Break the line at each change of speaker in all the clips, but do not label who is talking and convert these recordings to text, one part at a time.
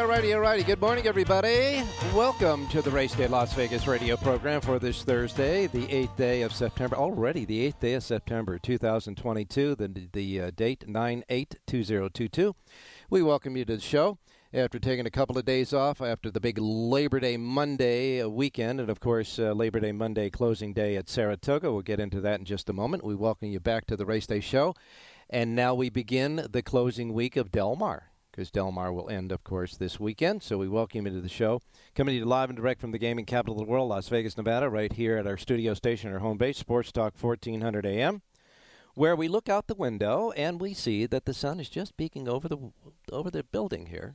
Alrighty, alrighty. Good morning, everybody. Welcome to the Race Day Las Vegas radio program for this Thursday, the 8th day of September. Already the 8th day of September, 2022. The, the uh, date, 982022. We welcome you to the show after taking a couple of days off after the big Labor Day Monday uh, weekend, and of course, uh, Labor Day Monday closing day at Saratoga. We'll get into that in just a moment. We welcome you back to the Race Day show. And now we begin the closing week of Del Mar because Del Mar will end, of course, this weekend. So we welcome you to the show. Coming to you live and direct from the gaming capital of the world, Las Vegas, Nevada, right here at our studio station, our home base, Sports Talk 1400 AM, where we look out the window and we see that the sun is just peeking over the over the building here.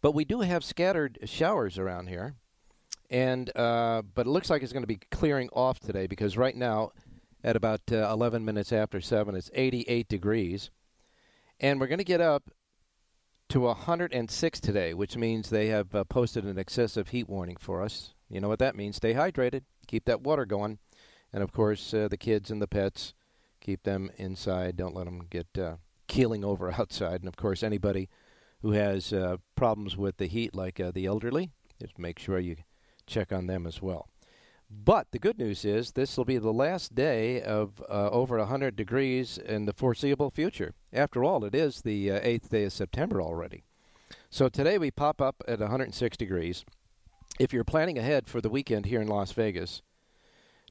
But we do have scattered showers around here, and uh, but it looks like it's going to be clearing off today because right now, at about uh, 11 minutes after seven, it's 88 degrees, and we're going to get up to 106 today, which means they have uh, posted an excessive heat warning for us. You know what that means? Stay hydrated, keep that water going, and of course, uh, the kids and the pets, keep them inside. Don't let them get uh, keeling over outside. And of course, anybody who has uh, problems with the heat, like uh, the elderly, just make sure you check on them as well. But the good news is this will be the last day of uh, over 100 degrees in the foreseeable future. After all, it is the uh, 8th day of September already. So today we pop up at 106 degrees. If you're planning ahead for the weekend here in Las Vegas,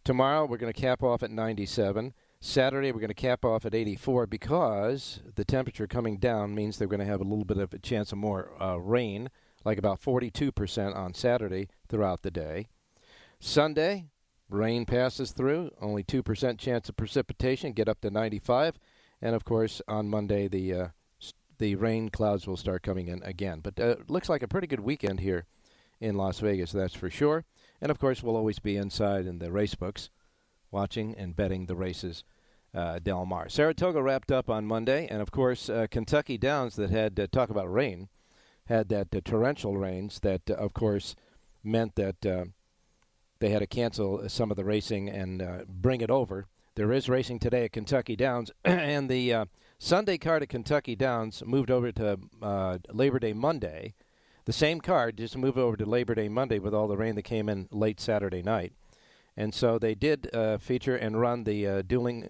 tomorrow we're going to cap off at 97. Saturday we're going to cap off at 84 because the temperature coming down means they're going to have a little bit of a chance of more uh, rain, like about 42% on Saturday throughout the day. Sunday, rain passes through, only 2% chance of precipitation, get up to 95. And of course, on Monday, the uh, the rain clouds will start coming in again. But uh, looks like a pretty good weekend here in Las Vegas, that's for sure. And of course, we'll always be inside in the race books, watching and betting the races. Uh, Del Mar. Saratoga wrapped up on Monday, and of course, uh, Kentucky Downs that had uh, talk about rain, had that uh, torrential rains that, uh, of course, meant that uh, they had to cancel some of the racing and uh, bring it over. There is racing today at Kentucky Downs, and the uh, Sunday card at Kentucky Downs moved over to uh, Labor Day Monday. The same card just moved over to Labor Day Monday with all the rain that came in late Saturday night. And so they did uh, feature and run the uh, Dueling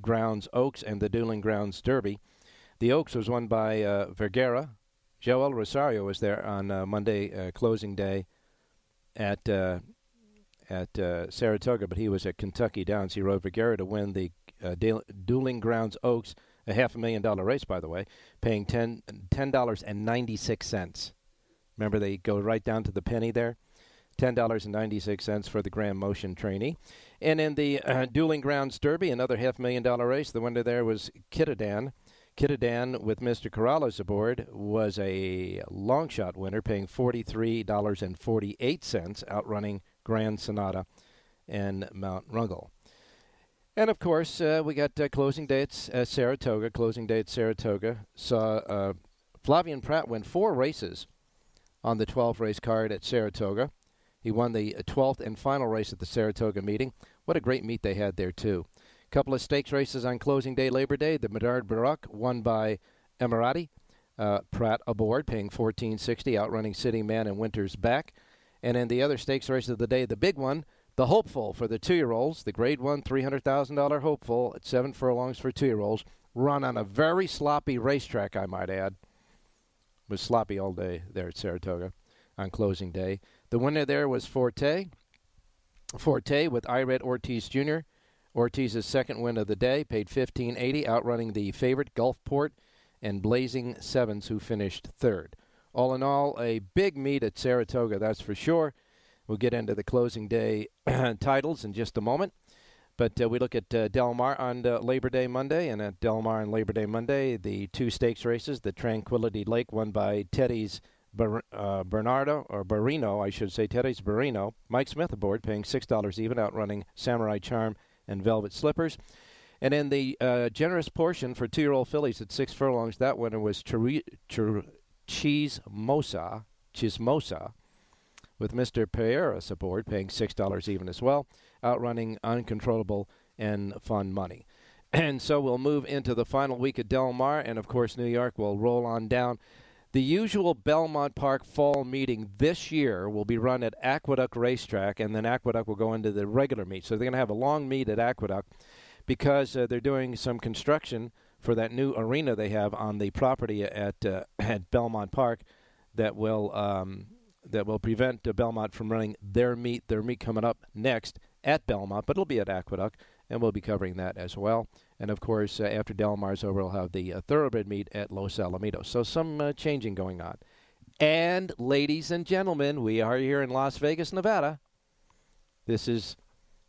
Grounds Oaks and the Dueling Grounds Derby. The Oaks was won by uh, Vergara. Joel Rosario was there on Monday closing day at at uh, Saratoga, but he was at Kentucky Downs. He rode Vergara to win the uh, Dueling Grounds Oaks, a half a million dollar race, by the way, paying ten dollars and ninety six cents. Remember, they go right down to the penny there. Ten dollars and ninety six cents for the Graham Motion trainee, and in the uh, Dueling Grounds Derby, another half million dollar race. The winner there was Kitadan. Kitadan with Mr. Corrales aboard was a long shot winner, paying forty three dollars and forty eight cents, outrunning Grand Sonata and Mount Rungle. And of course, uh, we got uh, closing dates at Saratoga. Closing at Saratoga saw uh, Flavien Prat win four races on the 12 race card at Saratoga. He won the 12th and final race at the Saratoga meeting. What a great meet they had there, too. couple of stakes races on closing day, Labor Day. The Medard Baruch, won by Emirati. Uh, Prat aboard, paying 14.60, outrunning City Man and Winters back. And in the other stakes race of the day, the big one, the Hopeful for the two-year-olds, the Grade One $300,000 Hopeful at seven furlongs for two-year-olds, run on a very sloppy racetrack, I might add. It was sloppy all day there at Saratoga on closing day. The winner there was Forte. Forte with Irad Ortiz Jr. Ortiz's second win of the day, paid 15.80, outrunning the favorite Gulfport and Blazing Sevens, who finished third. All in all, a big meet at Saratoga, that's for sure. We'll get into the closing day titles in just a moment. But uh, we look at uh, Del Mar on uh, Labor Day Monday, and at Del Mar on Labor Day Monday, the two stakes races, the Tranquility Lake, won by Teddy's Ber- uh, Bernardo, or Barino, I should say, Teddy's Barino. Mike Smith aboard, paying $6 even, outrunning Samurai Charm and Velvet Slippers. And in the uh, generous portion for two year old fillies at six furlongs, that winner was Cheese Mosa, Chismosa, with Mr. Pereras aboard, paying $6 even as well, outrunning Uncontrollable and Fun Money. And so we'll move into the final week at Del Mar, and of course, New York will roll on down. The usual Belmont Park fall meeting this year will be run at Aqueduct Racetrack, and then Aqueduct will go into the regular meet. So they're going to have a long meet at Aqueduct because uh, they're doing some construction for that new arena they have on the property at uh, at Belmont Park that will um, that will prevent uh, Belmont from running their meet their meet coming up next at Belmont, but it'll be at Aqueduct, and we'll be covering that as well. And of course, uh, after Del Mar's over, we'll have the uh, thoroughbred meet at Los Alamitos. So some uh, changing going on. And ladies and gentlemen, we are here in Las Vegas, Nevada. This is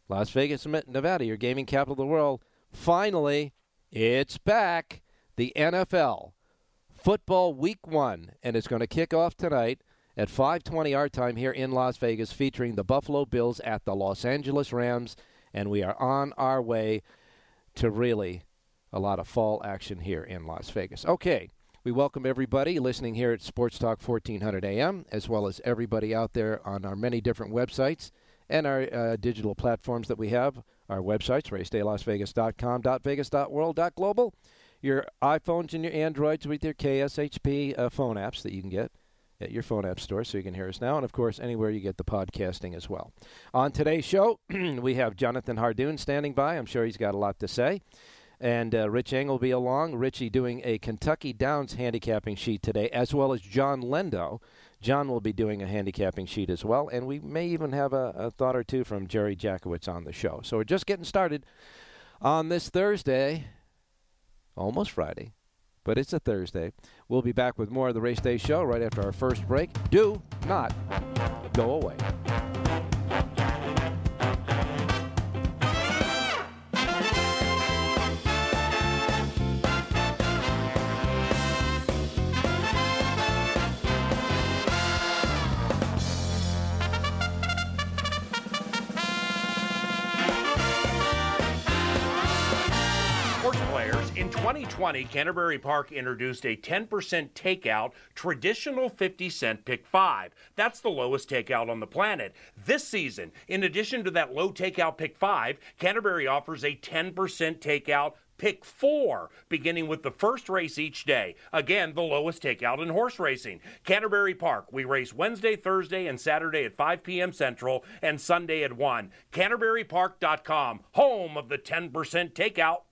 Las Vegas, Nevada, your gaming capital of the world. Finally, it's back. The NFL football week one, and it's going to kick off tonight at 5:20 our time here in Las Vegas, featuring the Buffalo Bills at the Los Angeles Rams, and we are on our way to really a lot of fall action here in Las Vegas. Okay. We welcome everybody listening here at Sports Talk 1400 AM, as well as everybody out there on our many different websites and our uh, digital platforms that we have. Our websites, racedaylasvegas.com, .vegas.world, .global. Your iPhones and your Androids with your KSHP uh, phone apps that you can get at your phone app store so you can hear us now. And, of course, anywhere you get the podcasting as well. On today's show, we have Jonathan Hardoon standing by. I'm sure he's got a lot to say. And uh, Rich Eng will be along. Richie doing a Kentucky Downs handicapping sheet today, as well as John Lendo. John will be doing a handicapping sheet as well, and we may even have a, a thought or two from Jerry Jackowitz on the show. So we're just getting started on this Thursday, almost Friday, but it's a Thursday. We'll be back with more of the Race Day Show right after our first break. Do not go away.
2020, Canterbury Park introduced a 10% takeout traditional 50 cent pick five. That's the lowest takeout on the planet. This season, in addition to that low takeout pick five, Canterbury offers a 10% takeout pick four, beginning with the first race each day. Again, the lowest takeout in horse racing. Canterbury Park, we race Wednesday, Thursday, and Saturday at 5 p.m. Central and Sunday at 1. CanterburyPark.com, home of the 10% takeout.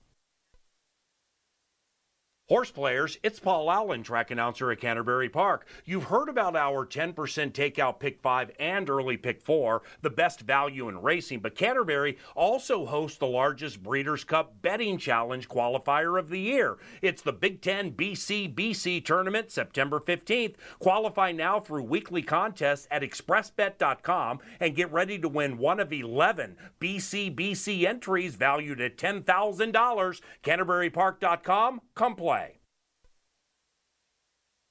Horse players, it's Paul Allen, track announcer at Canterbury Park. You've heard about our 10% takeout pick 5 and early pick 4, the best value in racing, but Canterbury also hosts the largest Breeders' Cup betting challenge qualifier of the year. It's the Big Ten BCBC tournament, September 15th. Qualify now through weekly contests at expressbet.com and get ready to win one of 11 BCBC entries valued at $10,000. CanterburyPark.com. Come play.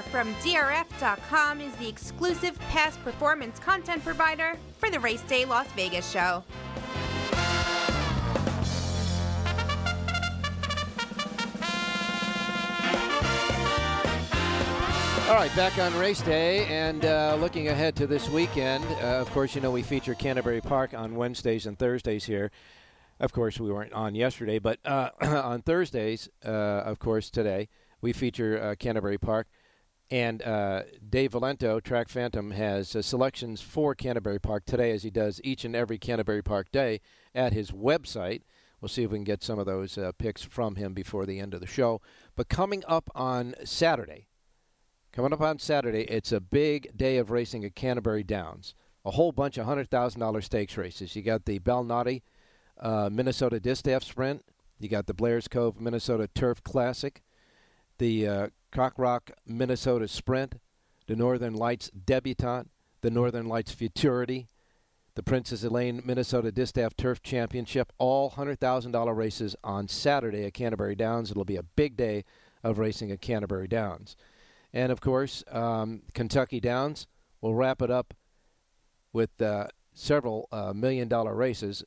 From DRF.com is the exclusive past performance content provider for the Race Day Las Vegas show.
All right, back on race day and uh, looking ahead to this weekend. Uh, of course, you know we feature Canterbury Park on Wednesdays and Thursdays here. Of course, we weren't on yesterday, but uh, on Thursdays, uh, of course, today we feature uh, Canterbury Park. And uh, Dave Valento, Track Phantom, has selections for Canterbury Park today, as he does each and every Canterbury Park day at his website. We'll see if we can get some of those picks from him before the end of the show. But coming up on Saturday, Coming up on Saturday, it's a big day of racing at Canterbury Downs. A whole bunch of $100,000 stakes races. You got the Balnati uh, Minnesota Distaff Sprint. You got the Blair's Cove Minnesota Turf Classic. The Cock Rock Minnesota Sprint. The Northern Lights Debutante. The Northern Lights Futurity. The Princess Elaine Minnesota Distaff Turf Championship. All $100,000 races on Saturday at Canterbury Downs. It'll be a big day of racing at Canterbury Downs. And of course, um, Kentucky Downs will wrap it up with uh, several uh, million dollar races.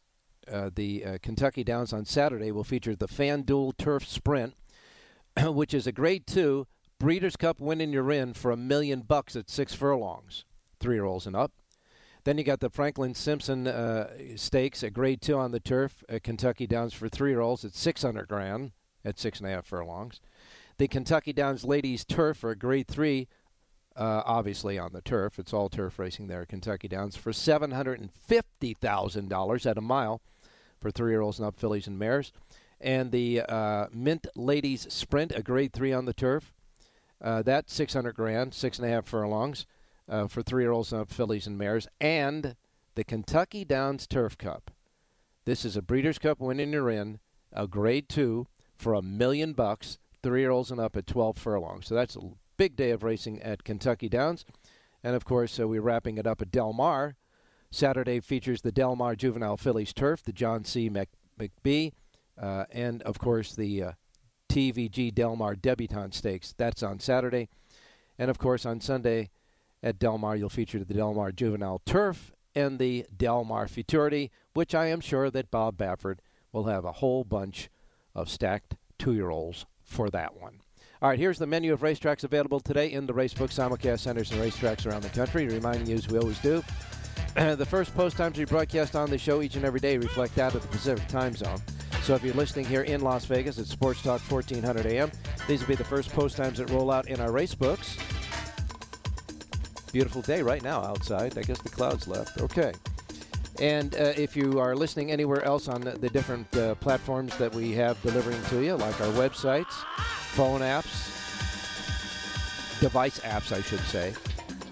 Uh, the uh, Kentucky Downs on Saturday will feature the FanDuel Turf Sprint, which is a Grade 2 Breeders' Cup win in your in for a million bucks at six furlongs, three year olds and up. Then you got the Franklin Simpson uh, Stakes at Grade 2 on the turf at Kentucky Downs for three year olds at 600 grand at six and a half furlongs. The Kentucky Downs Ladies Turf for Grade 3, uh, obviously on the turf. It's all turf racing there at Kentucky Downs for $750,000 at a mile for three year olds and up fillies and mares. And the uh, Mint Ladies Sprint, a Grade 3 on the turf. Uh, that's 600 grand, six and a half furlongs uh, for three year olds and up fillies and mares. And the Kentucky Downs Turf Cup. This is a Breeders' Cup winning you're in, a Grade 2 for a million bucks three year olds and up at 12 furlongs. So that's a big day of racing at Kentucky Downs. And of course, uh, we're wrapping it up at Del Mar. Saturday features the Del Mar Juvenile Fillies Turf, the John C. Mc- McBee, uh, and of course the uh, TVG Del Mar Debutante Stakes. That's on Saturday. And of course, on Sunday at Del Mar, you'll feature the Del Mar Juvenile Turf and the Del Mar Futurity, which I am sure that Bob Baffert will have a whole bunch of stacked two year olds for that one. All right, here's the menu of racetracks available today in the Racebook simulcast centers and racetracks around the country. Reminding you, as we always do, the first post times we broadcast on the show each and every day reflect that of the Pacific time zone. So if you're listening here in Las Vegas at Sports Talk 1400 AM, these will be the first post times that roll out in our race books. Beautiful day right now outside. I guess the clouds left. Okay. And uh, if you are listening anywhere else on the, the different uh, platforms that we have delivering to you, like our websites, phone apps, device apps, I should say,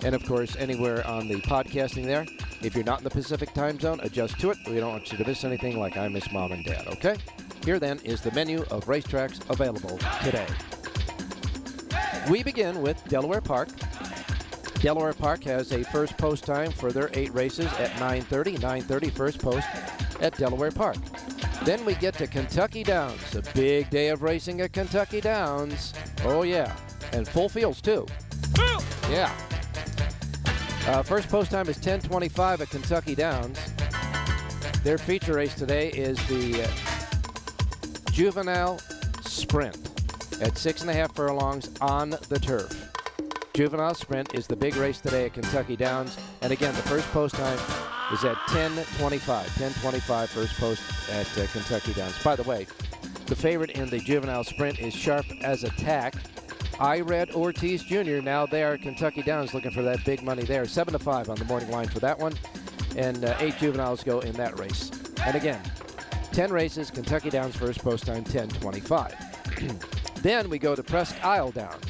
and of course, anywhere on the podcasting there. If you're not in the Pacific time zone, adjust to it. We don't want you to miss anything like I miss mom and dad, okay? Here then is the menu of racetracks available today. We begin with Delaware Park, Delaware Park has a first post time for their eight races at 9.30. 9.30 first post at Delaware Park. Then we get to Kentucky Downs, a big day of racing at Kentucky Downs. Oh, yeah. And full fields, too. Yeah. Uh, first post time is 10:25 at Kentucky Downs. Their feature race today is the uh, Juvenile Sprint. at six and a half furlongs on the turf. Juvenile Sprint is the big race today at Kentucky Downs. And again, the first post time is at 10:25. 10:25 first post at uh, Kentucky Downs. By the way, the favorite in the Juvenile Sprint is Sharp as Attack. I read Ortiz Jr. Now they are Kentucky Downs looking for that big money there. Seven to five on the morning line for that one, and uh, eight juveniles go in that race. And again, 10 races, Kentucky Downs first post time 10:25. then we go to Presque Isle Downs.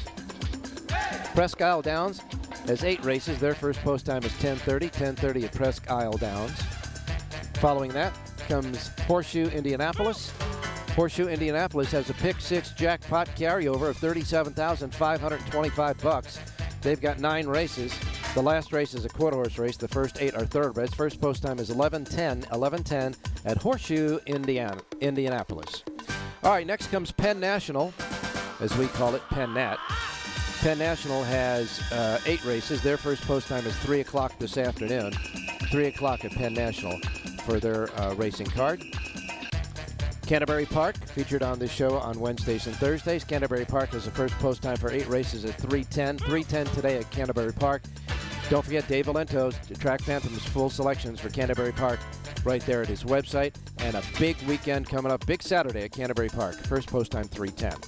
Presque Isle Downs has eight races. Their first post time is 10:30. 10:30 at Presque Isle Downs. Following that comes Horseshoe Indianapolis. Horseshoe Indianapolis has a pick six jackpot carryover of 37,525 bucks. They've got nine races. The last race is a quarter horse race. The first eight are thoroughbreds. First post time is 11:10. 11:10 at Horseshoe Indiana, Indianapolis. All right, next comes Penn National, as we call it, Penn Nat. Penn National has uh, eight races. Their first post time is 3 o'clock this afternoon. 3 o'clock at Penn National for their uh, racing card. Canterbury Park, featured on this show on Wednesdays and Thursdays. Canterbury Park has the first post time for eight races at 310. 310 today at Canterbury Park. Don't forget Dave Valento's Track Phantoms full selections for Canterbury Park right there at his website. And a big weekend coming up, big Saturday at Canterbury Park. First post time 310.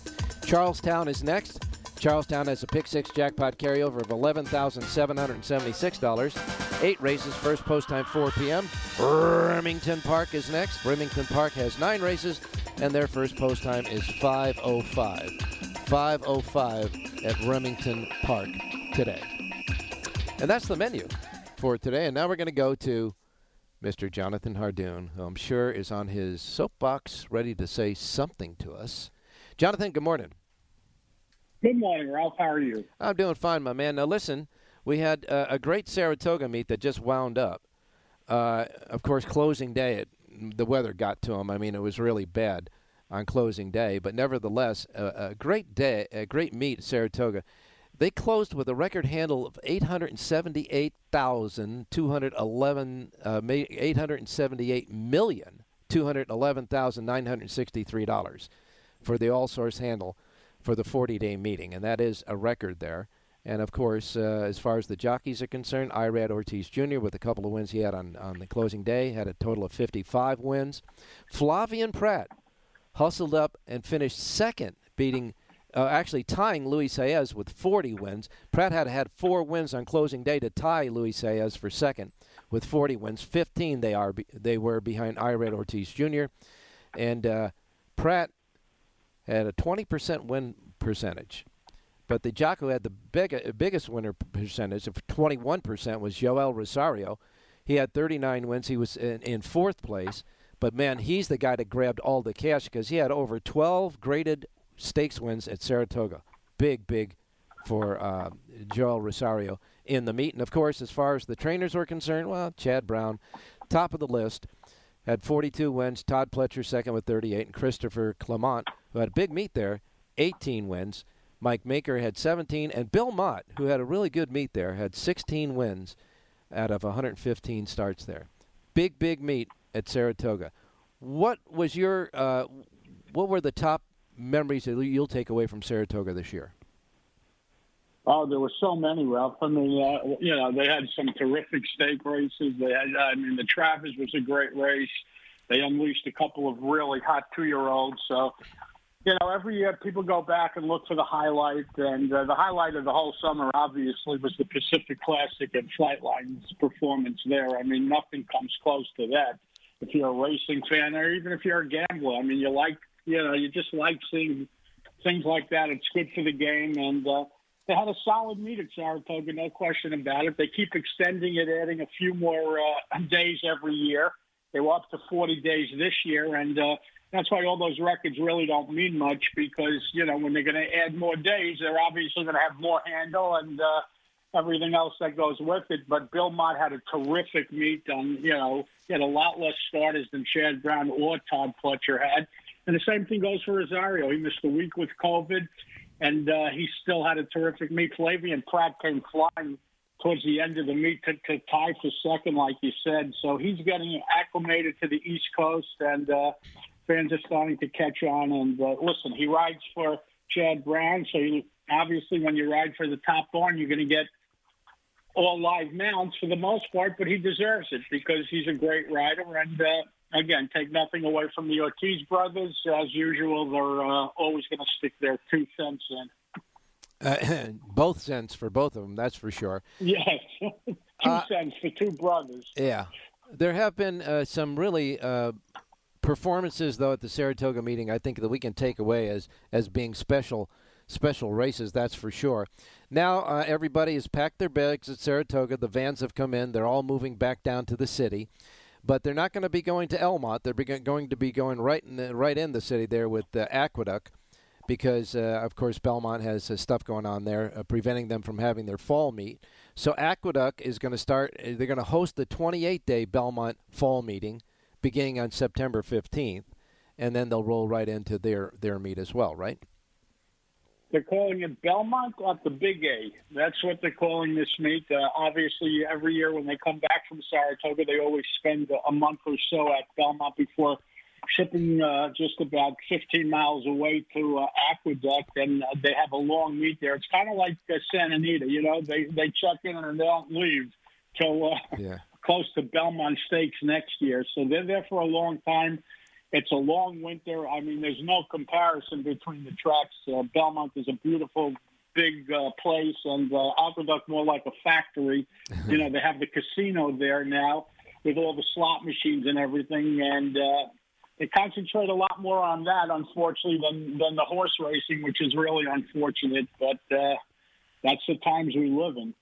Charlestown is next. Charlestown has a pick six jackpot carryover of $11,776. Eight races, first post time 4 p.m. Remington Park is next. Remington Park has nine races, and their first post time is 505. 505 at Remington Park today. And that's the menu for today. And now we're going to go to Mr. Jonathan Hardoon, who I'm sure is on his soapbox ready to say something to us. Jonathan, good morning.
Good morning, Ralph. How are you?
I'm doing fine, my man. Now, listen, we had uh, a great Saratoga meet that just wound up. Uh, of course, closing day, it, the weather got to them. I mean, it was really bad on closing day, but nevertheless, a, a great day, a great meet, Saratoga. They closed with a record handle of 878,211, uh, 878 million, $211,963 for the all source handle for the 40 day meeting, and that is a record there. And of course, uh, as far as the jockeys are concerned, Irad Ortiz Jr., with a couple of wins he had on, on the closing day, had a total of 55 wins. Flavien Prat hustled up and finished second, beating, uh, actually tying Luis Saez with 40 wins. Prat had had four wins on closing day to tie Luis Saez for second with 40 wins. 15 they are they were behind Irad Ortiz Jr. And uh, Prat had a 20% win percentage. But the Jocko had the big, biggest winner percentage of 21% was Joel Rosario. He had 39 wins. He was in, in fourth place. But man, he's the guy that grabbed all the cash because he had over 12 graded stakes wins at Saratoga. Big, big for uh, Joel Rosario in the meet. And of course, as far as the trainers were concerned, well, Chad Brown, top of the list, had 42 wins. Todd Pletcher second with 38, and Christopher Clement, who had a big meet there, 18 wins. Mike Maker had 17, and Bill Mott, who had a really good meet there, had 16 wins out of 115 starts there. Big, big meet at Saratoga. What was your, uh, what were the top memories that you'll take away from Saratoga this year?
Oh, there were so many, Ralph. I mean, uh, you know, they had some terrific stake races. They had, I mean, the Travers was a great race. They unleashed a couple of really hot two-year-olds. So you know, every year people go back and look for the highlight, and uh, the highlight of the whole summer, obviously, was the Pacific Classic and Flightline's performance there. I mean, nothing comes close to that. If you're a racing fan, or even if you're a gambler, I mean, you like, you know, you just like seeing things like that. It's good for the game, and uh, they had a solid meet at Saratoga, no question about it. They keep extending it, adding a few more uh, days every year. They were up to 40 days this year, and uh, that's why all those records really don't mean much because you know when they're going to add more days, they're obviously going to have more handle and uh, everything else that goes with it. But Bill Mott had a terrific meet. On you know he had a lot less starters than Chad Brown or Todd Pletcher had, and the same thing goes for Rosario. He missed a week with COVID, and uh, he still had a terrific meet. Flavien Prat came flying towards the end of the meet to, to tie for second, like you said. So he's getting acclimated to the East Coast, and uh, fans are starting to catch on. And uh, listen, he rides for Chad Brown. So you, obviously, when you ride for the top barn, you're going to get all live mounts for the most part. But he deserves it because he's a great rider. And uh, again, take nothing away from the Ortiz brothers. As usual, they're uh, always going to stick their two cents in.
Uh, both cents for both of them, that's for sure.
Yes, two uh, cents for two brothers.
Yeah, there have been uh, some really uh, performances though at the Saratoga meeting. I think that we can take away as as being special special races. That's for sure. Now uh, everybody has packed their bags at Saratoga. The vans have come in. They're all moving back down to the city. But they're not going to be going to Elmont. They're going to be going right in the, right in the city there with the Aqueduct because, uh, of course, Belmont has uh, stuff going on there, uh, preventing them from having their fall meet. So Aqueduct is going to start. Uh, they're going to host the 28-day Belmont Fall meeting, beginning on September 15th, and then they'll roll right into their their meet as well, right?
They're calling it Belmont at the Big A. That's what they're calling this meet. Uh, obviously, every year when they come back from Saratoga, they always spend a month or so at Belmont before shipping uh, just about 15 miles away to uh, Aqueduct, and uh, they have a long meet there. It's kind of like uh, Santa Anita, you know. They they check in and they don't leave till uh, yeah. Close to Belmont Stakes next year. So they're there for a long time. It's a long winter. I mean, there's no comparison between the tracks. Uh, Belmont is a beautiful, big uh, place, and uh, Aqueduct more like a factory. you know, they have the casino there now with all the slot machines and everything, and uh, they concentrate a lot more on that, unfortunately, than than the horse racing, which is really unfortunate. But uh, that's the times we live in.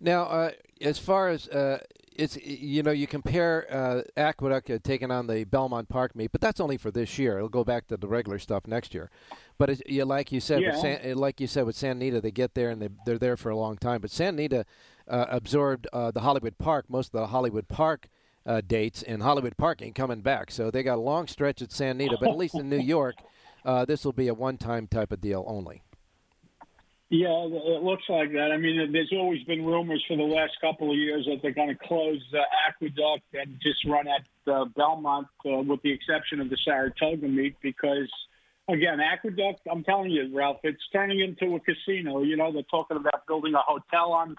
Now, uh, as far as uh, it's you know you compare uh, Aqueduct uh, taking on the Belmont Park meet, but that's only for this year. It'll go back to the regular stuff next year. But it, you, like you said,
yeah.
with San, uh, like you said with Santa Anita, they get there and they they're there for a long time. But San Anita uh, absorbed uh, the Hollywood Park, most of the Hollywood Park uh, dates, and Hollywood Park ain't coming back. So they got a long stretch at San Anita, but at least in New York, uh, this will be a one-time type of deal only.
Yeah, it looks like that. I mean, there's always been rumors for the last couple of years that they're going to close uh, Aqueduct and just run at uh, Belmont, uh, with the exception of the Saratoga meet, because again, Aqueduct. I'm telling you, Ralph, it's turning into a casino. You know, they're talking about building a hotel on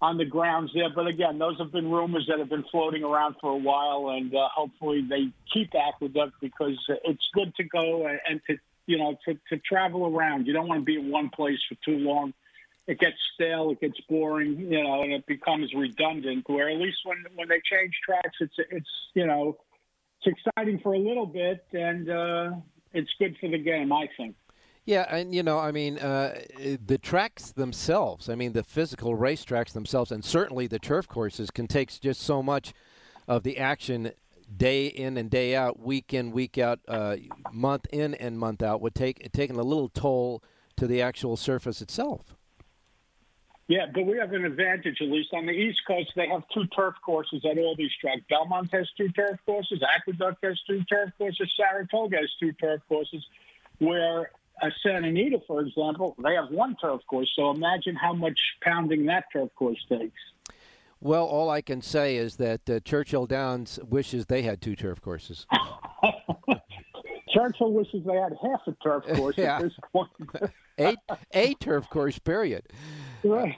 on the grounds there. But again, those have been rumors that have been floating around for a while, and uh, hopefully they keep Aqueduct because it's good to go and to you know to, to travel around. You don't want to be in one place for too long. It gets stale, it gets boring, you know, and it becomes redundant. Where at least when when they change tracks, it's it's you know it's exciting for a little bit, and uh, it's good for the game, I think.
Yeah, and you know, I mean, uh, the tracks themselves. I mean, the physical racetracks themselves, and certainly the turf courses can take just so much of the action day in and day out, week in, week out, uh, month in and month out. Would take taking a little toll to the actual surface itself.
Yeah, but we have an advantage, at least on the East Coast. They have two turf courses at all these tracks. Belmont has two turf courses. Aqueduct has two turf courses. Saratoga has two turf courses. Where uh, Santa Anita, for example, they have one turf course. So imagine how much pounding that turf course takes.
Well, all I can say is that uh, Churchill Downs wishes they had two turf courses.
Churchill wishes they had half a turf course
yeah.
at this point.
a, a turf course, period.
Right.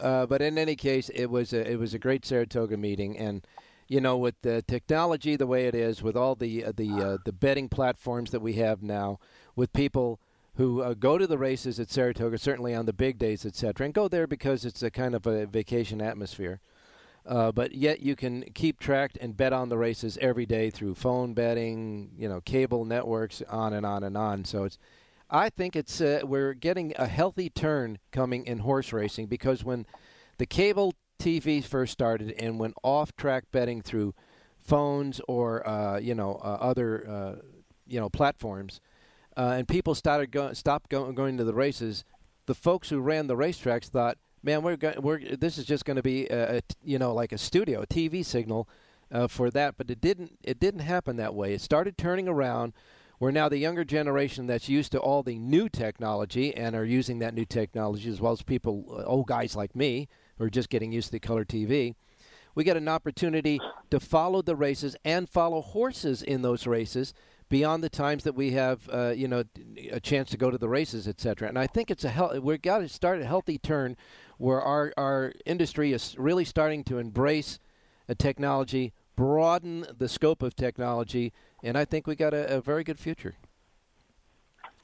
uh, but in any case, it was a, it was a great Saratoga meeting, and you know, with the technology the way it is, with all the uh, the uh, the betting platforms that we have now, with people who uh, go to the races at Saratoga, certainly on the big days, etc., and go there because it's a kind of a vacation atmosphere. Uh, but yet you can keep track and bet on the races every day through phone betting, you know, cable networks, on and on and on. So it's, I think it's uh, we're getting a healthy turn coming in horse racing because when the cable TV first started and went off track betting through phones or uh, you know uh, other uh, you know platforms, uh, and people started go- stopped go- going to the races. The folks who ran the racetracks thought, "Man, we're go- we're this is just going to be you know like a studio, a TV signal uh, for that." But it didn't. It didn't happen that way. It started turning around. We're now the younger generation that's used to all the new technology and are using that new technology as well as people, uh, old guys like me, who are just getting used to the color TV, we get an opportunity to follow the races and follow horses in those races beyond the times that we have, uh, you know, a chance to go to the races, etc. And I think it's a hel- we've got to start a healthy turn where our our industry is really starting to embrace a technology, broaden the scope of technology, and I think we got a, a very good future.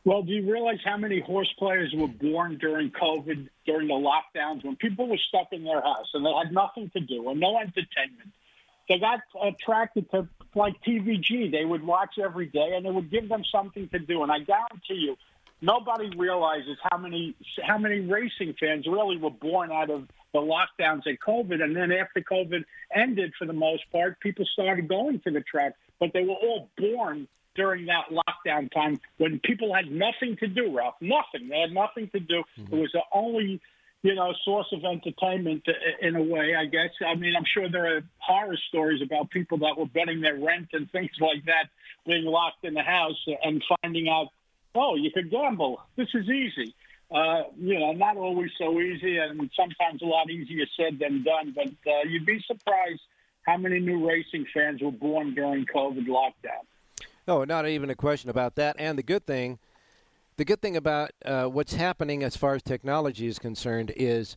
Well, do you realize how many horse players were born during COVID, during the lockdowns, when people were stuck in their house and they had nothing to do and no entertainment? They got attracted to like TVG. They would watch every day, and it would give them something to do. And I guarantee you, nobody realizes how many how many racing fans really were born out of the lockdowns at COVID. And then after COVID ended, for the most part, people started going to the track, but they were all born during that lockdown time when people had nothing to do, Ralph. Nothing. They had nothing to do. Mm-hmm. It was the only, you know, source of entertainment in a way, I guess. I mean, I'm sure there are horror stories about people that were betting their rent and things like that being locked in the house and finding out, oh, you could gamble. This is easy. Uh, you know, not always so easy and sometimes a lot easier said than done, but uh, you'd be surprised how many new racing fans were born during COVID lockdown.
No, not even a question about that. And the good thing, the good thing about uh, what's happening as far as technology is concerned is,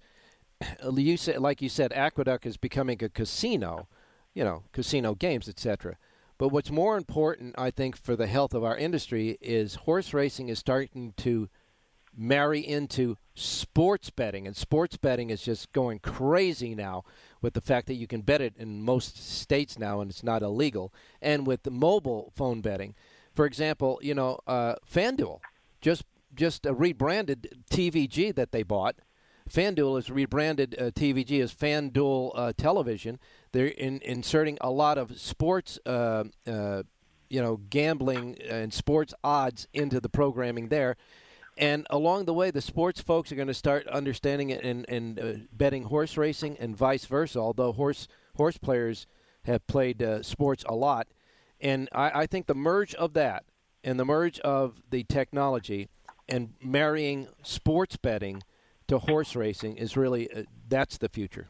you said, like you said, Aqueduct is becoming a casino, you know, casino games, etc. But what's more important, I think, for the health of our industry is horse racing is starting to marry into sports betting, and sports betting is just going crazy now with the fact that you can bet it in most states now and it's not illegal, and with the mobile phone betting. For example, you know, uh, FanDuel just just uh, rebranded TVG that they bought. FanDuel has rebranded uh, TVG as FanDuel uh, Television. They're in, inserting a lot of sports, uh, uh, you know, gambling and sports odds into the programming there and along the way, the sports folks are going to start understanding it and, and uh, betting horse racing and vice versa. Although horse horse players have played uh, sports a lot, and I, I think the merge of that and the merge of the technology and marrying sports betting to horse racing is really uh, that's the future.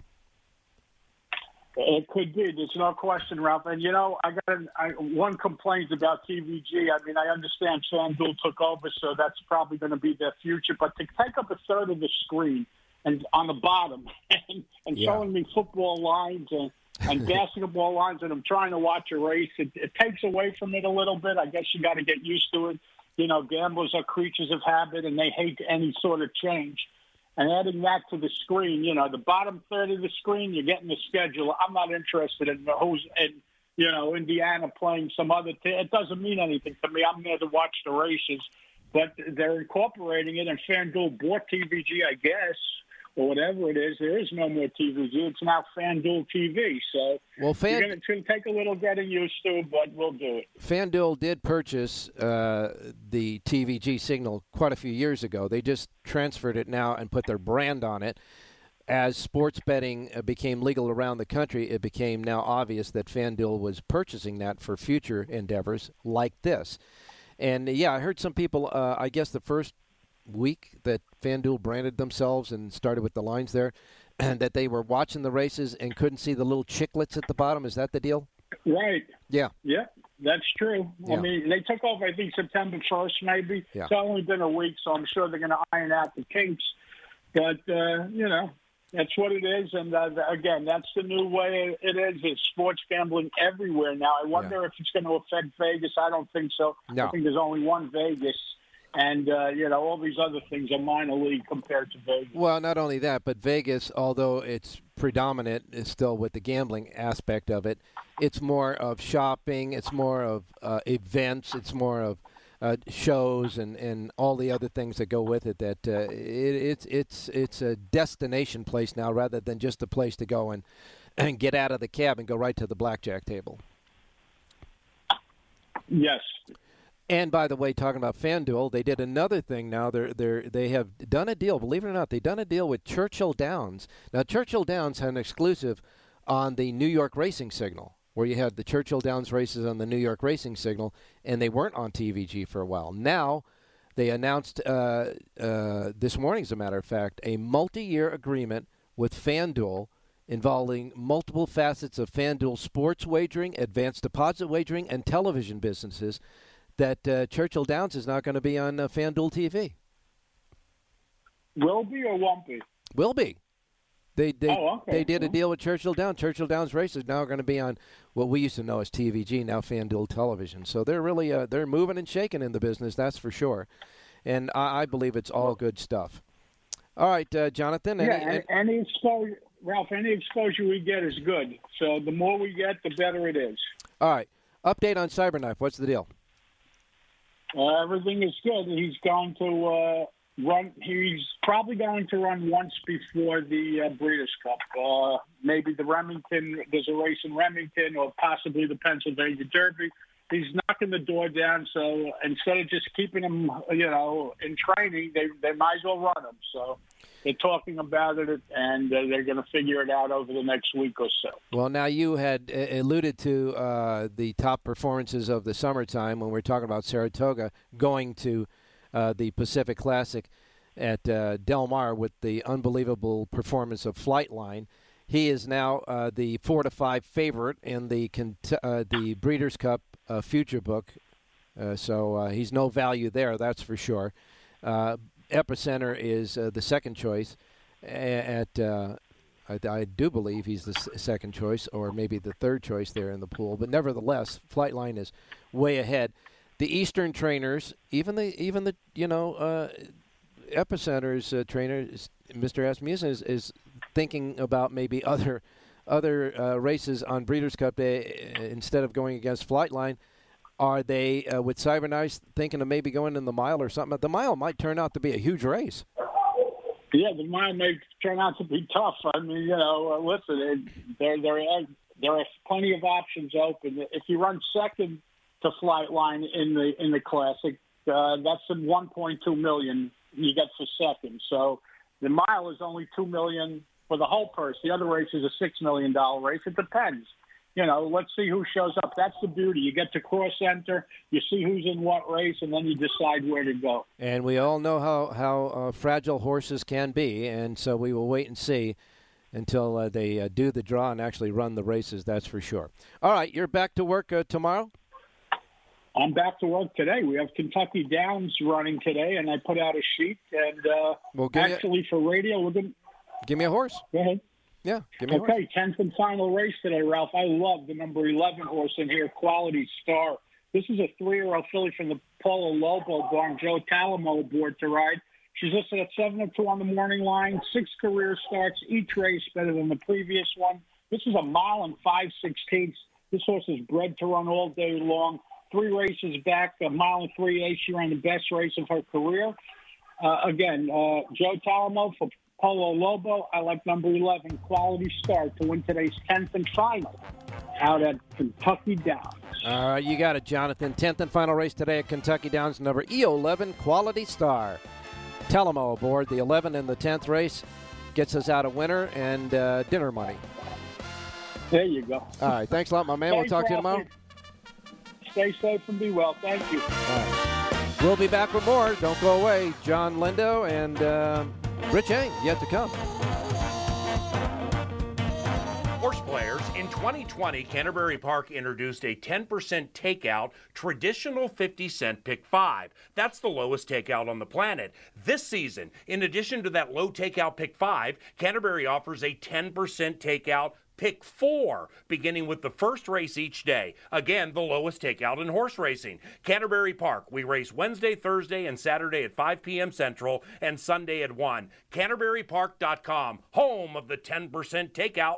It could be. There's no question, Ralph. And you know, I got I, one complaint about TVG. I mean, I understand FanDuel took over, so that's probably going to be their future. But to take up a third of the screen and on the bottom and, and yeah. showing me football lines and, and basketball lines, and I'm trying to watch a race, it, it takes away from it a little bit. I guess you got to get used to it. You know, gamblers are creatures of habit, and they hate any sort of change and adding that to the screen, you know, the bottom third of the screen, you're getting the schedule. I'm not interested in who's in, you know, Indiana playing some other team. It doesn't mean anything to me. I'm there to watch the races, but they're incorporating it, and FanDuel bought TVG, I guess, or whatever it is, there is no more TVG. It's now FanDuel TV. So
well, Fan-
it's going to take a little getting used to, but we'll do it.
FanDuel did purchase uh, the TVG signal quite a few years ago. They just transferred it now and put their brand on it. As sports betting uh, became legal around the country, it became now obvious that FanDuel was purchasing that for future endeavors like this. And yeah, I heard some people. Uh, I guess the first week that FanDuel branded themselves and started with the lines there, and that they were watching the races and couldn't see the little chiclets at the bottom. Is that the deal?
Right.
Yeah.
Yeah, that's true. Yeah. I mean, they took off, I think, September 1st, maybe. Yeah. It's only been a week, so I'm sure they're going to iron out the kinks. But, uh, you know, that's what it is. And uh, again, that's the new way it is. It's sports gambling everywhere now. I wonder yeah. if it's going to affect Vegas. I don't think so. No. I think there's only one Vegas and uh, you know all these other things are minor league compared to Vegas.
Well, not only that, but Vegas, although it's predominant, is still with the gambling aspect of it. It's more of shopping. It's more of uh, events. It's more of uh, shows and, and all the other things that go with it. That uh, it, it's it's it's a destination place now rather than just a place to go and and get out of the cab and go right to the blackjack table.
Yes,
and by the way, talking about FanDuel, they did another thing now. They're they they have done a deal. Believe it or not, they've done a deal with Churchill Downs. Now, Churchill Downs had an exclusive on the New York Racing Signal, where you had the Churchill Downs races on the New York Racing Signal, and they weren't on TVG for a while. Now, they announced uh, uh, this morning, as a matter of fact, a multi-year agreement with FanDuel involving multiple facets of FanDuel sports wagering, advanced deposit wagering, and television businesses that uh, Churchill Downs is not going to be on uh, FanDuel TV.
Will be or won't be?
Will be. They they,
Oh, okay.
they did a deal with Churchill Downs. Churchill Downs races now are going to be on what we used to know as TVG, now FanDuel Television. So they're really uh, they're moving and shaking in the business, that's for sure. And I, I believe it's all good stuff. All right, uh, Jonathan. Any,
yeah, and, any exposure, Ralph. Any exposure we get is good. So the more we get, the better it is.
all right, update on Cyberknife. What's the deal?
Uh, everything is good. He's going to uh, run. He's probably going to run once before the uh, Breeders' Cup. Uh, maybe the Remington. There's a race in Remington, or possibly the Pennsylvania Derby. He's knocking the door down. So instead of just keeping him, you know, in training, they they might as well run him. So they're talking about it, and uh, they're going to figure it out over the next week or so.
Well, now you had uh, alluded to uh, the top performances of the summertime when we are talking about Saratoga going to uh, the Pacific Classic at uh, Del Mar with the unbelievable performance of Flightline. He is now uh, the four to five favorite in the the Breeders' Cup uh, Future Book, uh, so uh, he's no value there, that's for sure. Uh, Epicenter is the second choice at. I, I do believe he's the s- second choice, or maybe the third choice there in the pool. But nevertheless, Flightline is way ahead. The Eastern trainers, even the even the you know Epicenter's uh, trainer, Mr. Asmussen, is, is thinking about maybe other other uh, races on Breeders' Cup Day uh, instead of going against Flightline. Are they uh, with Cyberknife thinking of maybe going in the mile or something? The mile might turn out to be a huge race.
Yeah, the mile may turn out to be tough. I mean, you know, uh, listen, it, there there are there are plenty of options open. If you run second to Flightline in the in the classic, uh, that's a 1.2 million you get for second. So the mile is only two million for the whole purse. The other race is a six million dollar race. It depends. You know, let's see who shows up. That's the beauty. You get to cross center, you see who's in what race, and then you decide where to go.
And we all know how how uh, fragile horses can be, and so we will wait and see until uh, they uh, do the draw and actually run the races. That's for sure. All right, you're back to work uh, tomorrow.
I'm back to work today. We have Kentucky Downs running today, and I put out a sheet. And uh,
Well, give me a-
actually, for radio, we're going.
Give me a horse.
Go ahead.
Yeah, give me a horse.
Okay, tenth and final race today, Ralph. I love the number eleven horse in here, Quality Star. This is a three-year-old filly from the Paulo Lobo barn. Joe Talamo aboard to ride. She's listed at seven and two on the morning line. Six career starts, each race better than the previous one. This is a mile and five sixteenths. This horse is bred to run all day long. Three races back, a mile and three eighths. She ran the best race of her career. Uh, again, uh, Joe Talamo for Paulo Lobo. I like number 11, Quality Star, to win today's 10th and final out at Kentucky Downs.
All right, you got it, Jonathan. Tenth and final race today at Kentucky Downs, number E11, Quality Star. Talamo aboard the 11 and the 10th race gets us out a winner and uh, dinner money.
There you go.
All right, thanks a lot, my man. We'll talk to you tomorrow.
Stay safe and be well. Thank you.
We'll be back with more. Don't go away. John Lindo and uh, Rich Eng yet to come.
Players, in 2020, Canterbury Park introduced a 10% takeout traditional 50 cent pick five. That's the lowest takeout on the planet. This season, in addition to that low takeout pick five, Canterbury offers a 10% takeout pick four, beginning with the first race each day. Again, the lowest takeout in horse racing. Canterbury Park, we race Wednesday, Thursday, and Saturday at 5 p.m. Central and Sunday at 1. CanterburyPark.com, home of the 10% takeout.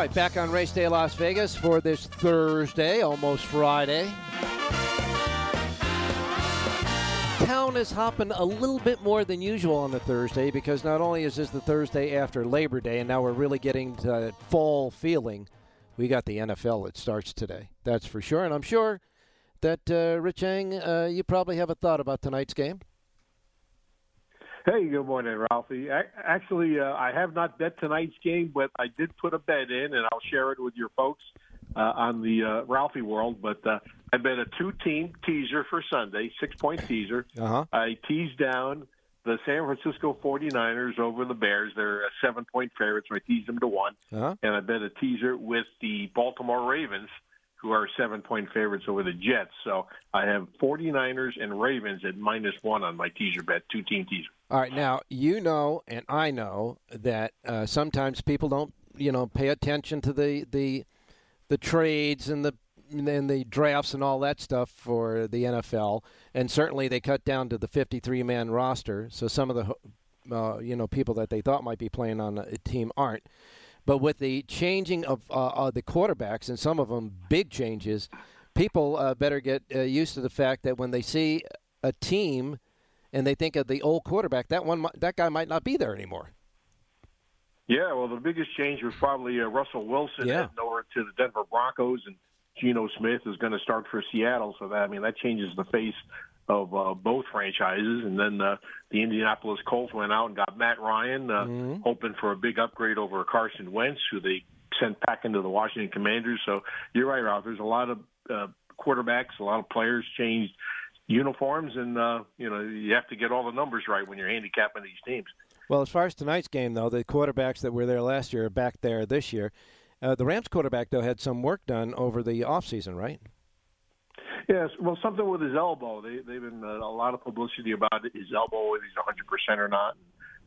Right, back on Race Day Las Vegas for this Thursday, almost Friday. Town is hopping a little bit more than usual on the Thursday because not only is this the Thursday after Labor Day, and now we're really getting to that fall feeling, we got the NFL that starts today. That's for sure. And I'm sure that, uh, Rich Eng, uh, you probably have a thought about tonight's game.
Hey, good morning, Ralphie. Actually, uh, I have not bet tonight's game, but I did put a bet in, and I'll share it with your folks uh, on the uh, Ralphie World. But uh, I bet a two-team teaser for Sunday, six-point teaser.
Uh-huh.
I teased down the San Francisco 49ers over the Bears. They're a seven-point favorite, so I teased them to one.
Uh-huh.
And I bet a teaser with the Baltimore Ravens – who are seven point favorites over the Jets. So I have 49ers and Ravens at minus one on my teaser bet, two team teaser.
All right, now you know, and I know that uh, sometimes people don't, you know, pay attention to the the the trades and the and the drafts and all that stuff for the NFL, and certainly they cut down to the 53 man roster. So some of the uh, you know people that they thought might be playing on a team aren't. But with the changing of uh, uh, the quarterbacks and some of them big changes, people uh, better get uh, used to the fact that when they see a team and they think of the old quarterback, that one that guy might not be there anymore.
Yeah, well, the biggest change was probably uh, Russell Wilson
Yeah.
heading over to the Denver Broncos, and Geno Smith is going to start for Seattle. So that I mean that changes the face of uh, both franchises. And then uh, the Indianapolis Colts went out and got Matt Ryan, uh,
Mhm.
hoping for a big upgrade over Carson Wentz, who they sent back into the Washington Commanders. So you're right, Ralph. There's a lot of uh, quarterbacks, a lot of players changed uniforms, and uh, you know you have to get all the numbers right when you're handicapping these teams.
Well, as far as tonight's game, though, the quarterbacks that were there last year are back there this year. Uh, the Rams quarterback, though, had some work done over the offseason, right?
Yes, well, something with his elbow. They, they've been uh, a lot of publicity about his elbow, whether he's 100 percent or not.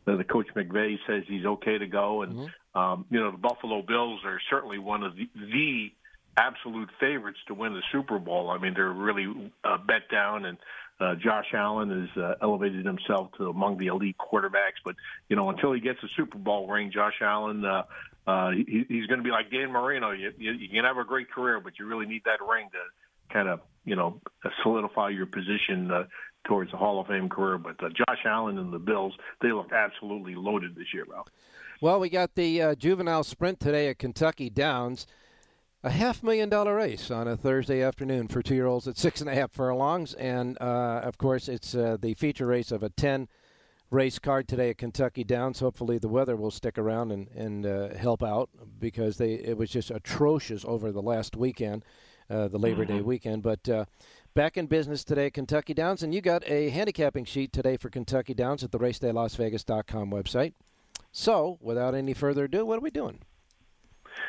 Uh, the coach McVay says he's okay to go, and um, you know the Buffalo Bills are certainly one of the, the absolute favorites to win the Super Bowl. I mean, they're really uh, bet down, and uh, Josh Allen has uh, elevated himself to among the elite quarterbacks. But you know, until he gets a Super Bowl ring, Josh Allen. Uh, uh, he, he's going to be like Dan Marino. You, you, you can have a great career, but you really need that ring to kind of you know solidify your position uh, towards a Hall of Fame career. But uh, Josh Allen and the Bills, they look absolutely loaded this year, Ralph.
Well, we got the uh, juvenile sprint today at Kentucky Downs. A half million dollar race on a Thursday afternoon for two year olds at six and a half furlongs. And, uh, of course, it's uh, the feature race of a 10 race card today at Kentucky Downs. Hopefully, the weather will stick around and, and uh, help out because they it was just atrocious over the last weekend, uh, the Labor Day weekend. But uh, back in business today at Kentucky Downs. And you got a handicapping sheet today for Kentucky Downs at the racedaylasvegas.com website. So, without any further ado, what are we doing?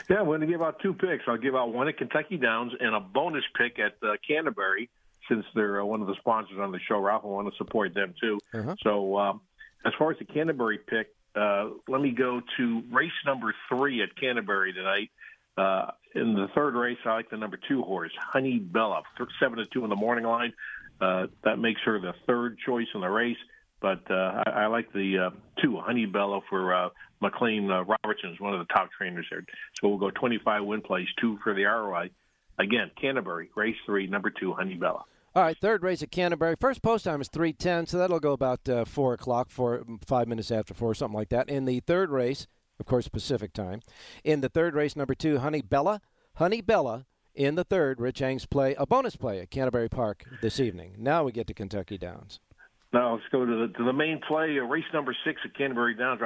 Yeah, I'm going to give out two picks. I'll give out one at Kentucky Downs and a bonus pick at uh, Canterbury, since they're uh, one of the sponsors on the show. Ralph, I want to support them too.
Uh-huh.
So, um, as far as the Canterbury pick, uh, let me go to race number three at Canterbury tonight. Uh, in the third race, I like the number two horse, Honey Bella, seven to two in the morning line. Uh, that makes her the third choice in the race. But uh, I, I like the uh, two, Honey Bella, for uh, McLean uh, Robertson, is one of the top trainers there. So we'll go 25 win place, two for the ROI. Again, Canterbury, race three, number two, Honey Bella.
All right, third race at Canterbury. First post time is three ten, so that'll go about uh, four o'clock, four five minutes after four, something like that. In the third race, of course, Pacific time. In the third race, number two, Honey Bella, Honey Bella. In the third, Rich Eng's play a bonus play at Canterbury Park this evening. Now we get to Kentucky Downs.
Now let's go to the to the main play, uh, race number six at Canterbury Downs.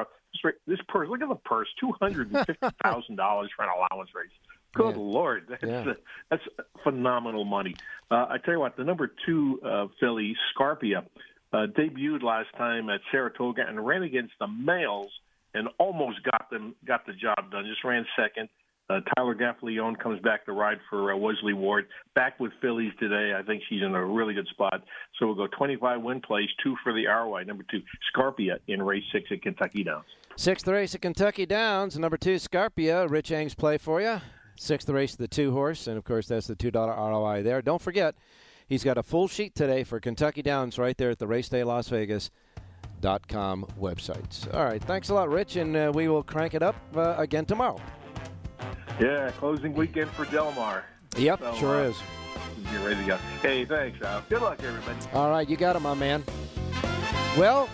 This, this purse, look at the purse, two hundred and fifty thousand dollars for an allowance race. Good
Yeah.
lord, that's
Yeah.
uh, that's phenomenal money. Uh, I tell you what, the number two uh, filly Scarpia uh, debuted last time at Saratoga and ran against the males and almost got them got the job done. Just ran second. Uh, Tyler Gaffalione comes back to ride for uh, Wesley Ward. Back with fillies today. I think she's in a really good spot. So we'll go 25 win plays, two for the ROI. Number two, Scarpia in race six at Kentucky Downs.
Sixth race at Kentucky Downs. Number two, Scarpia. Rich Eng's play for you. Sixth race, the two horse. And of course, that's the $2 ROI there. Don't forget, he's got a full sheet today for Kentucky Downs right there at the Race Day Las Vegas. Dot com websites. All right, thanks a lot, Rich, and uh, we will crank it up uh, again tomorrow.
Yeah, closing weekend for Del Mar.
Yep,
So,
sure
uh,
is.
Get ready to go. Hey, thanks. Good luck, everybody.
All right, you got it, my man. Well,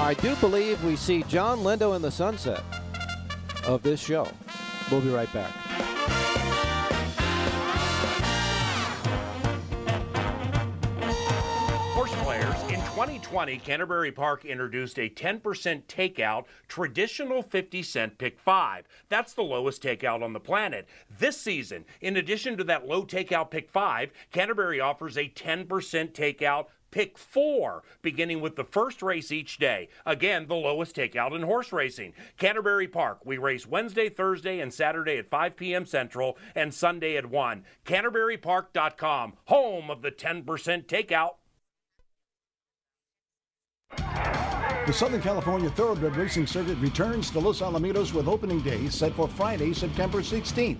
I do believe we see John Lindo in the sunset of this show. We'll be right back.
2020, Canterbury Park introduced a 10% takeout traditional 50 cent pick five. That's the lowest takeout on the planet. This season, in addition to that low takeout pick five, Canterbury offers a 10% takeout pick four, beginning with the first race each day. Again, the lowest takeout in horse racing. Canterbury Park, we race Wednesday, Thursday, and Saturday at 5 p.m. Central and Sunday at 1. CanterburyPark.com, home of the 10% takeout.
The Southern California Thoroughbred Racing Circuit returns to Los Alamitos with opening day set for Friday, September 16th.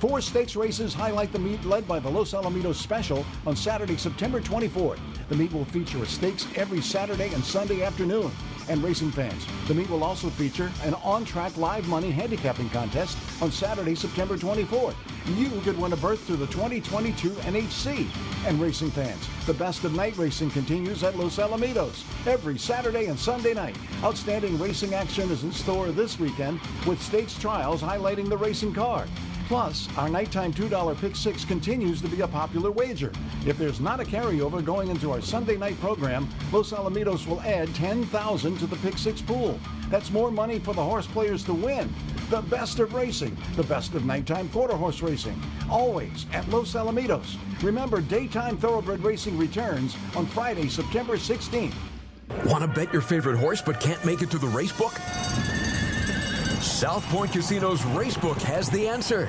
Four stakes races highlight the meet led by the Los Alamitos Special on Saturday, September 24th. The meet will feature stakes every Saturday and Sunday afternoon. And racing fans, the meet will also feature an on-track live money handicapping contest on Saturday, September 24th. You could win a berth to the 2022 NHC. And racing fans, the best of night racing continues at Los Alamitos every Saturday and Sunday night. Outstanding racing action is in store this weekend with stakes trials highlighting the racing card. Plus, our nighttime $2 pick six continues to be a popular wager. If there's not a carryover going into our Sunday night program, Los Alamitos will add 10,000 to the pick six pool. That's more money for the horse players to win. The best of racing, the best of nighttime quarter horse racing, always at Los Alamitos. Remember, daytime thoroughbred racing returns on Friday, September 16th.
Want to bet your favorite horse but can't make it to the race book? South Point Casino's Racebook has the answer.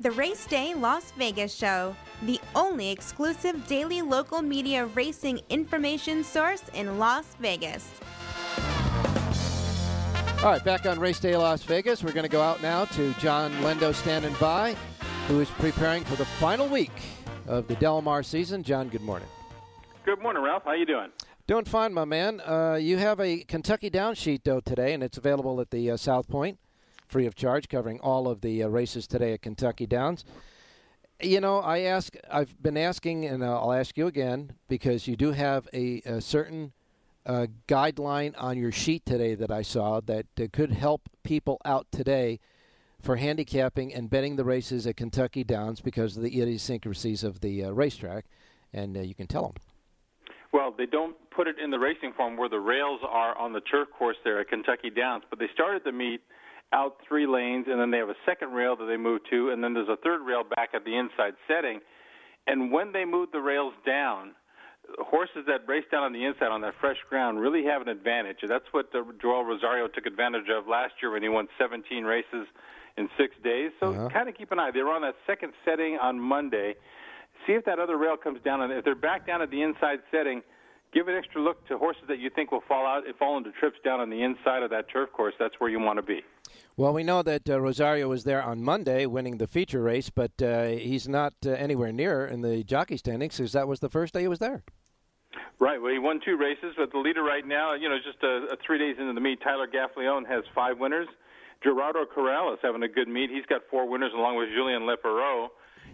The Race Day Las Vegas Show, the only exclusive daily local media racing information source in Las Vegas.
All right, back on Race Day Las Vegas. We're going to go out now to John Lindo standing by, who is preparing for the final week of the Del Mar season. John, good morning.
Good morning, Ralph. How are you doing?
Doing fine, my man. Uh, you have a Kentucky Down sheet, though, today, and it's available at the uh, South Point, free of charge, covering all of the uh, races today at Kentucky Downs. You know, I ask, I've been asking, and I'll ask you again because you do have a, a certain uh, guideline on your sheet today that I saw that uh, could help people out today for handicapping and betting the races at Kentucky Downs because of the idiosyncrasies of the uh, racetrack, and uh, you can tell them.
Well, they don't put it in the racing form where the rails are on the turf course there at Kentucky Downs, but they started the meet out three lanes, and then they have a second rail that they move to, and then there's a third rail back at the inside setting. And when they move the rails down, horses that race down on the inside on that fresh ground really have an advantage. That's what uh, Joel Rosario took advantage of last year when he won 17 races in six days. So
Uh-huh.
kind of keep an eye. They were on that second setting on Monday. See if that other rail comes down, and if they're back down at the inside setting, give an extra look to horses that you think will fall out, fall into trips down on the inside of that turf course. That's where you want to be.
Well, we know that uh, Rosario was there on Monday, winning the feature race, but uh, he's not uh, anywhere near in the jockey standings because that was the first day he was there.
Right. Well, he won two races, but the leader right now, you know, just a, a three days into the meet, Tyler Gaffalione has five winners. Gerardo Corral is having a good meet. He's got four winners along with Julian Leparoux.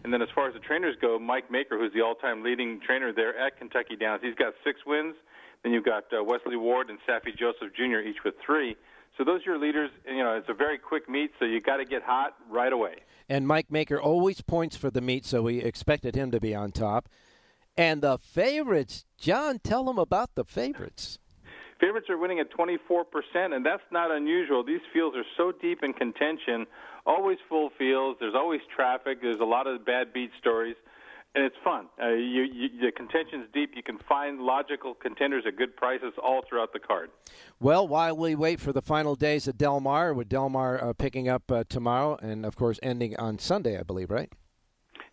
And then as far as the trainers go, Mike Maker, who's the all-time leading trainer there at Kentucky Downs, he's got six wins. Then you've got uh, Wesley Ward and Saffie Joseph Jr. each with three. So those are your leaders. You know, it's a very quick meet, so you got to get hot right away.
And Mike Maker always points for the meet, so we expected him to be on top. And the favorites, John, tell them about the favorites.
Favorites are winning at 24%, and that's not unusual. These fields are so deep in contention, always full fields. There's always traffic. There's a lot of bad beat stories, and it's fun. Uh, you, you, the contention's deep. You can find logical contenders at good prices all throughout the card.
Well, while we wait for the final days at Del Mar, with Del Mar uh, picking up uh, tomorrow and, of course, ending on Sunday, I believe, right?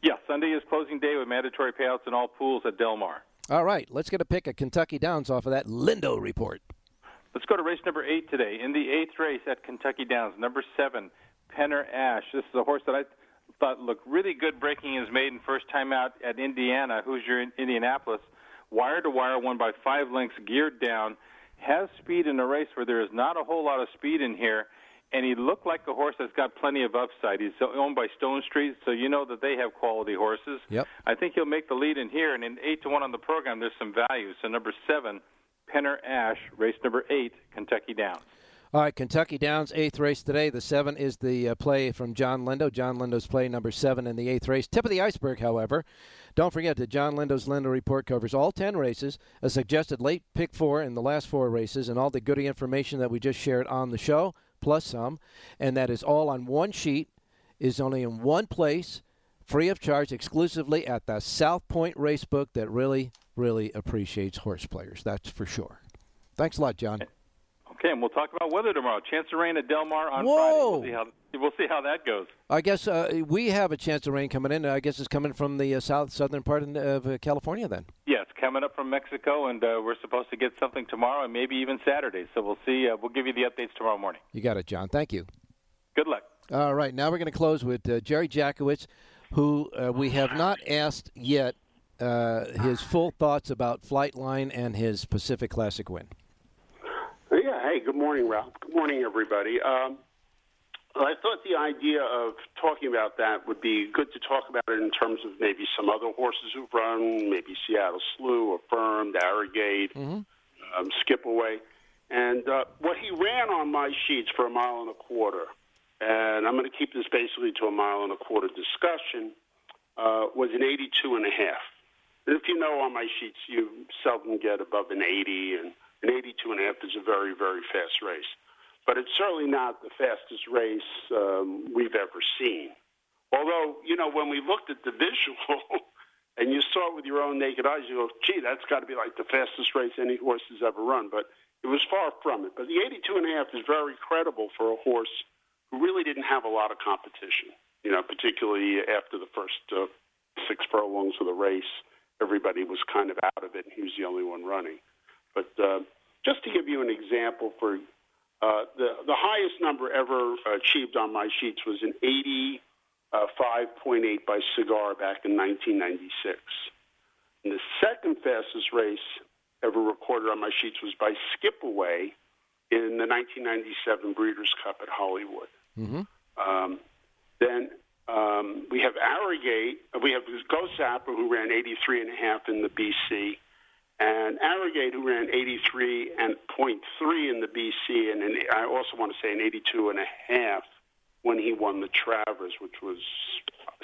Yeah, Sunday is closing day with mandatory payouts in all pools at Del Mar.
All right, let's get a pick of Kentucky Downs off of that Lindo report.
Let's go to race number eight today. In the eighth race at Kentucky Downs, number seven, Penner Ash. This is a horse that I thought looked really good breaking his maiden first time out at Indiana, Hoosier in Indianapolis. Wire to wire, won by five lengths, geared down. Has speed in a race where there is not a whole lot of speed in here and he looked like a horse that's got plenty of upside. He's owned by Stonestreet, so you know that they have quality horses.
Yep.
I think he'll make the lead in here, and in eight to one on the program, there's some value. So number seven, Penner Ash, race number eight, Kentucky Downs.
All right, Kentucky Downs, eighth race today. The seven is the uh, play from John Lindo. John Lindo's play number seven in the eighth race. Tip of the iceberg, however. Don't forget that John Lindo's Lindo report covers all 10 races, a suggested late pick four in the last four races, and all the goody information that we just shared on the show plus some, and that is all on one sheet, is only in one place, free of charge, exclusively at the South Point Racebook that really, really appreciates horse players. That's for sure. Thanks a lot, John.
Okay, and we'll talk about weather tomorrow. Chance of rain at Del Mar on
Whoa.
Friday. We'll we'll see how that goes.
I guess uh, we have a chance of rain coming in. I guess it's coming from the uh, south southern part of uh, California then.
Yeah, it's coming up from Mexico, and uh, we're supposed to get something tomorrow and maybe even Saturday. So we'll see. Uh, we'll give you the updates tomorrow morning.
You got it, John. Thank you.
Good luck.
All right, now we're going to close with uh, Jerry Jackowitz, who we have not asked yet his full thoughts about Flightline and his Pacific Classic win.
Yeah. Hey, good morning, Ralph. Good morning, everybody. Um, I thought the idea of talking about that would be good to talk about it in terms of maybe some other horses who've run, maybe Seattle Slew, Affirmed, Arrogate,
mm-hmm.
um, Skip Away. And uh, what he ran on my sheets for a mile and a quarter, and I'm going to keep this basically to a mile and a quarter discussion, uh, was an 82 and a half. And if you know on my sheets, you seldom get above an 80, and an 82 and a half is a very, very fast race but it's certainly not the fastest race um, we've ever seen. Although, you know, when we looked at the visual and you saw it with your own naked eyes, you go, gee, that's got to be like the fastest race any horse has ever run. But it was far from it. But the 82 and a half is very credible for a horse who really didn't have a lot of competition, you know, particularly after the first uh, six furlongs of the race. Everybody was kind of out of it, and he was the only one running. But uh, just to give you an example for uh, the the highest number ever achieved on my sheets was an 85.8 by Cigar back in 1996. And the second fastest race ever recorded on my sheets was by Skip Away in the 1997 Breeders' Cup at Hollywood.
Mm-hmm.
Um, then um, we have Arrogate. We have Ghostzapper, who ran 83 and a half in the BC and Arrogate, who ran 83 and 0.3 in the BC, and in, I also want to say an 82 and a half when he won the Travers, which was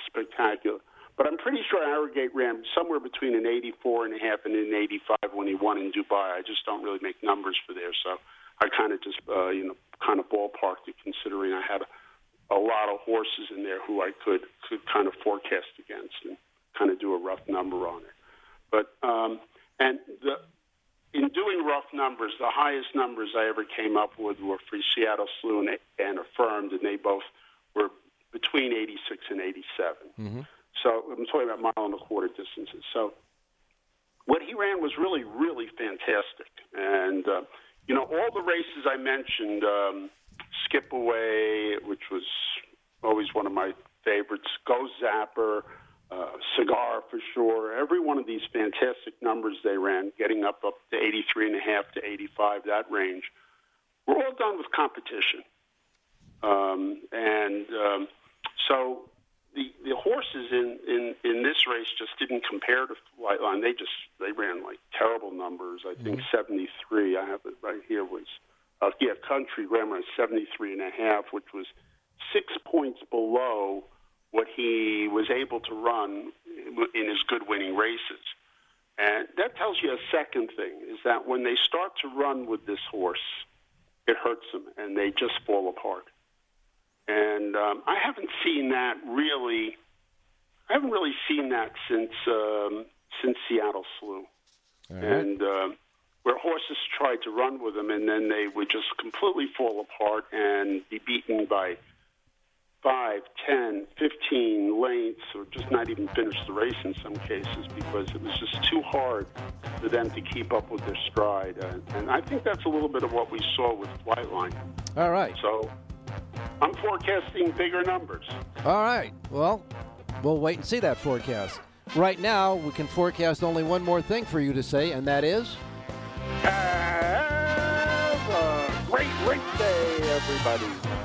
spectacular. But I'm pretty sure Arrogate ran somewhere between an 84 and a half and an 85 when he won in Dubai. I just don't really make numbers for there, so I kind of just uh, you know kind of ballparked it, considering I had a, a lot of horses in there who I could could kind of forecast against and kind of do a rough number on it. But um, and the, in doing rough numbers, the highest numbers I ever came up with were for Seattle Slew and, and Affirmed, and they both were between 86 and 87.
Mm-hmm.
So I'm talking about mile and a quarter distances. So what he ran was really, really fantastic. And, uh, you know, all the races I mentioned, um, Skip Away, which was always one of my favorites, Go Zapper, uh, Cigar for sure. Every one of these fantastic numbers they ran, getting up up to 83 and a half to 85, that range, were all done with competition. Um, and um, so the the horses in, in in this race just didn't compare to Flightline. They just they ran like terrible numbers. I think mm-hmm. 73. I have it right here was uh, yeah Country ran a 73 and a half, which was six points below what he was able to run in his good winning races. And that tells you a second thing is that when they start to run with this horse, it hurts them and they just fall apart and um, I haven't seen that really. I haven't really seen that since um, since Seattle Slew, right. and uh, where horses tried to run with them, and then they would just completely fall apart and be beaten by five, ten, fifteen lengths, or just not even finish the race in some cases because it was just too hard for them to keep up with their stride. Uh, and I think that's a little bit of what we saw with Flightline.
All right.
So I'm forecasting bigger numbers.
All right. Well, we'll wait and see that forecast. Right now, we can forecast only one more thing for you to say, and that is.
Have a great race day, everybody.